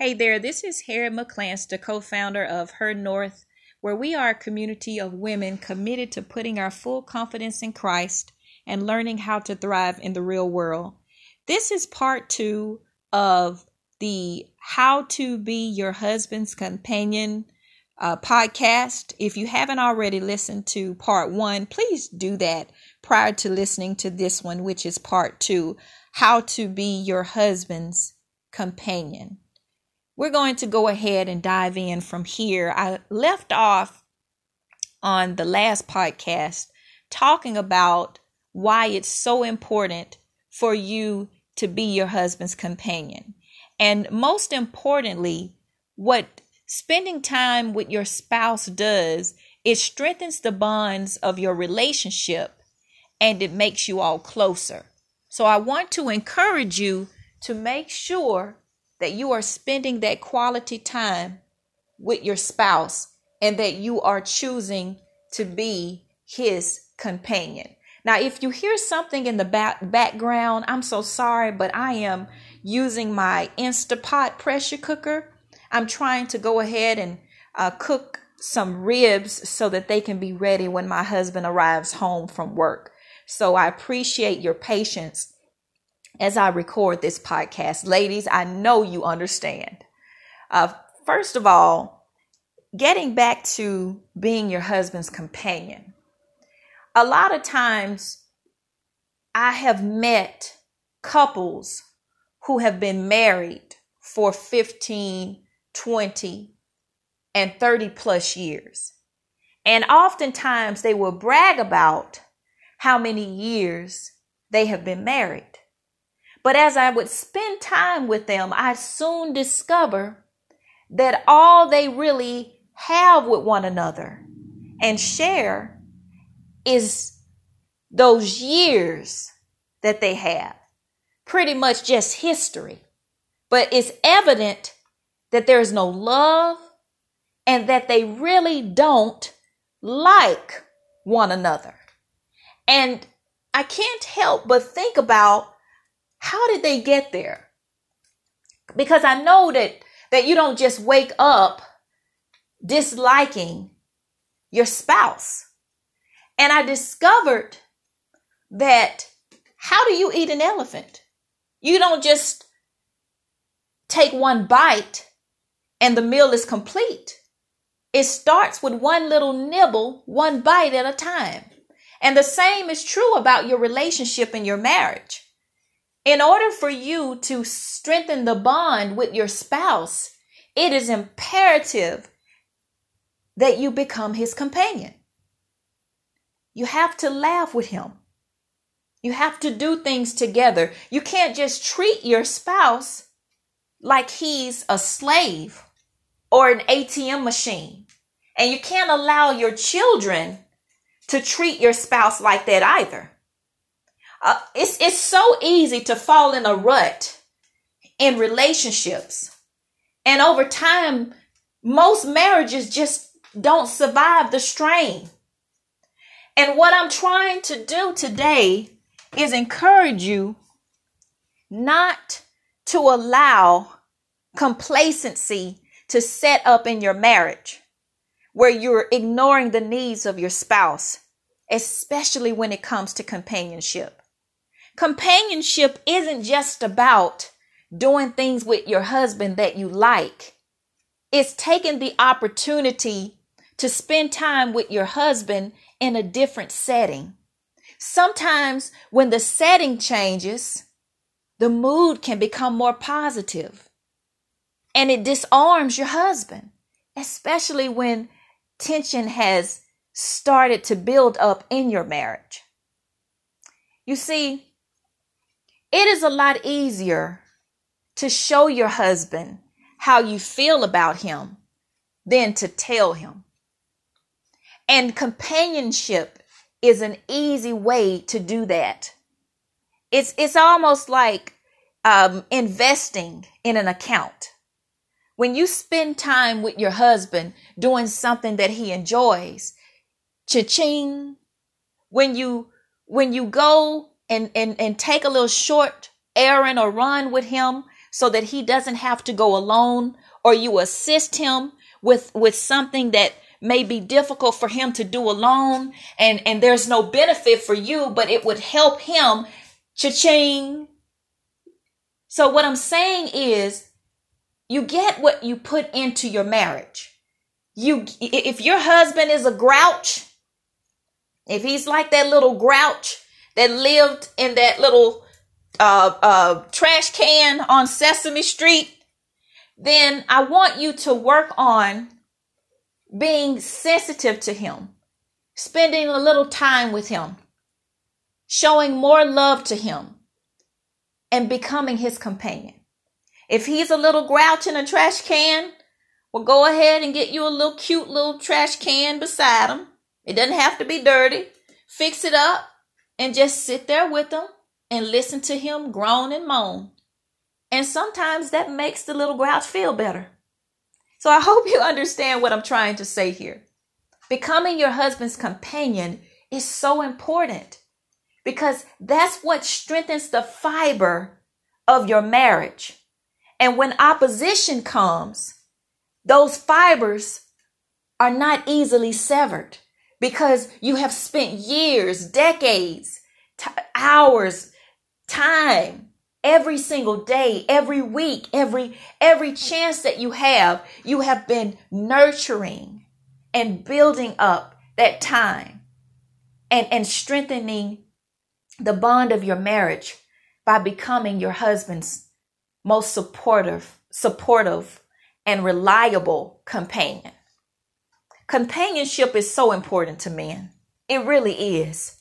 Hey there, this is Harriet McClance, the co founder of Her North, where we are a community of women committed to putting our full confidence in Christ and learning how to thrive in the real world. This is part two of the How to Be Your Husband's Companion uh, podcast. If you haven't already listened to part one, please do that prior to listening to this one, which is part two How to Be Your Husband's Companion. We're going to go ahead and dive in from here. I left off on the last podcast talking about why it's so important for you to be your husband's companion. And most importantly, what spending time with your spouse does, it strengthens the bonds of your relationship and it makes you all closer. So I want to encourage you to make sure that you are spending that quality time with your spouse and that you are choosing to be his companion. Now, if you hear something in the back background, I'm so sorry, but I am using my Instapot pressure cooker. I'm trying to go ahead and uh, cook some ribs so that they can be ready when my husband arrives home from work. So I appreciate your patience as I record this podcast. Ladies, I know you understand. Uh, first of all, getting back to being your husband's companion. A lot of times I have met couples who have been married for 15, 20, and 30 plus years. And oftentimes they will brag about how many years they have been married. But as I would spend time with them, I soon discover that all they really have with one another and share is those years that they have. Pretty much just history. But it's evident that there's no love and that they really don't like one another. And I can't help but think about how did they get there? Because I know that that you don't just wake up disliking your spouse. And I discovered that how do you eat an elephant? You don't just take one bite and the meal is complete. It starts with one little nibble, one bite at a time. And the same is true about your relationship and your marriage. In order for you to strengthen the bond with your spouse, it is imperative that you become his companion. You have to laugh with him. You have to do things together. You can't just treat your spouse like he's a slave or an ATM machine. And you can't allow your children to treat your spouse like that either. Uh, it's it's so easy to fall in a rut in relationships. And over time, most marriages just don't survive the strain. And what I'm trying to do today is encourage you not to allow complacency to set up in your marriage where you're ignoring the needs of your spouse, especially when it comes to companionship. Companionship isn't just about doing things with your husband that you like. It's taking the opportunity to spend time with your husband in a different setting. Sometimes when the setting changes, the mood can become more positive and it disarms your husband, especially when tension has started to build up in your marriage. You see, it is a lot easier to show your husband how you feel about him than to tell him. And companionship is an easy way to do that. It's it's almost like um, investing in an account. When you spend time with your husband doing something that he enjoys, cha-ching. When you when you go and, and, and take a little short errand or run with him so that he doesn't have to go alone or you assist him with with something that may be difficult for him to do alone. And and there's no benefit for you but it would help him. Cha-ching. So what i'm saying is you get what you put into your marriage. You if your husband is a grouch if he's like that little grouch that lived in that little uh, uh, trash can on Sesame Street, then I want you to work on being sensitive to him, spending a little time with him, showing more love to him, and becoming his companion. If he's a little grouch in a trash can, well, go ahead and get you a little cute little trash can beside him. It doesn't have to be dirty. Fix it up and just sit there with him and listen to him groan and moan. And sometimes that makes the little grouch feel better. So I hope you understand what I'm trying to say here. Becoming your husband's companion is so important because that's what strengthens the fiber of your marriage. And when opposition comes, those fibers are not easily severed because you have spent years, decades, t- hours, time every single day every week every every chance that you have you have been nurturing and building up that time and and strengthening the bond of your marriage by becoming your husband's most supportive supportive and reliable companion companionship is so important to men it really is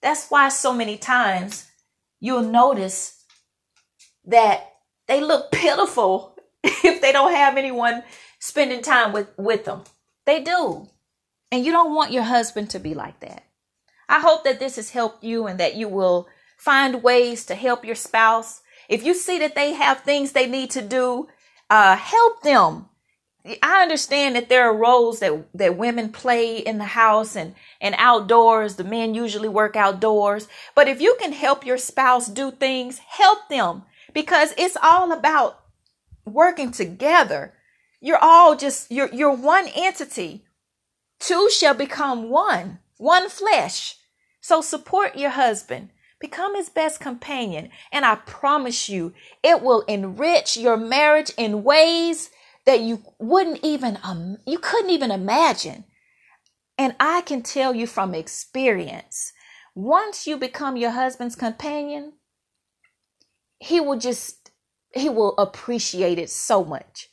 that's why so many times you'll notice that they look pitiful if they don't have anyone spending time with, with them. They do. And you don't want your husband to be like that. I hope that this has helped you and that you will find ways to help your spouse. If you see that they have things they need to do, uh, help them. I understand that there are roles that, that women play in the house and, and outdoors. The men usually work outdoors. But if you can help your spouse do things, help them because it's all about working together. You're all just, you're, you're one entity. Two shall become one, one flesh. So support your husband. Become his best companion. And I promise you, it will enrich your marriage in ways that you wouldn't even um, you couldn't even imagine. And I can tell you from experience, once you become your husband's companion, he will just he will appreciate it so much.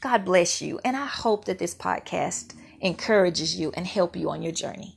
God bless you, and I hope that this podcast encourages you and help you on your journey.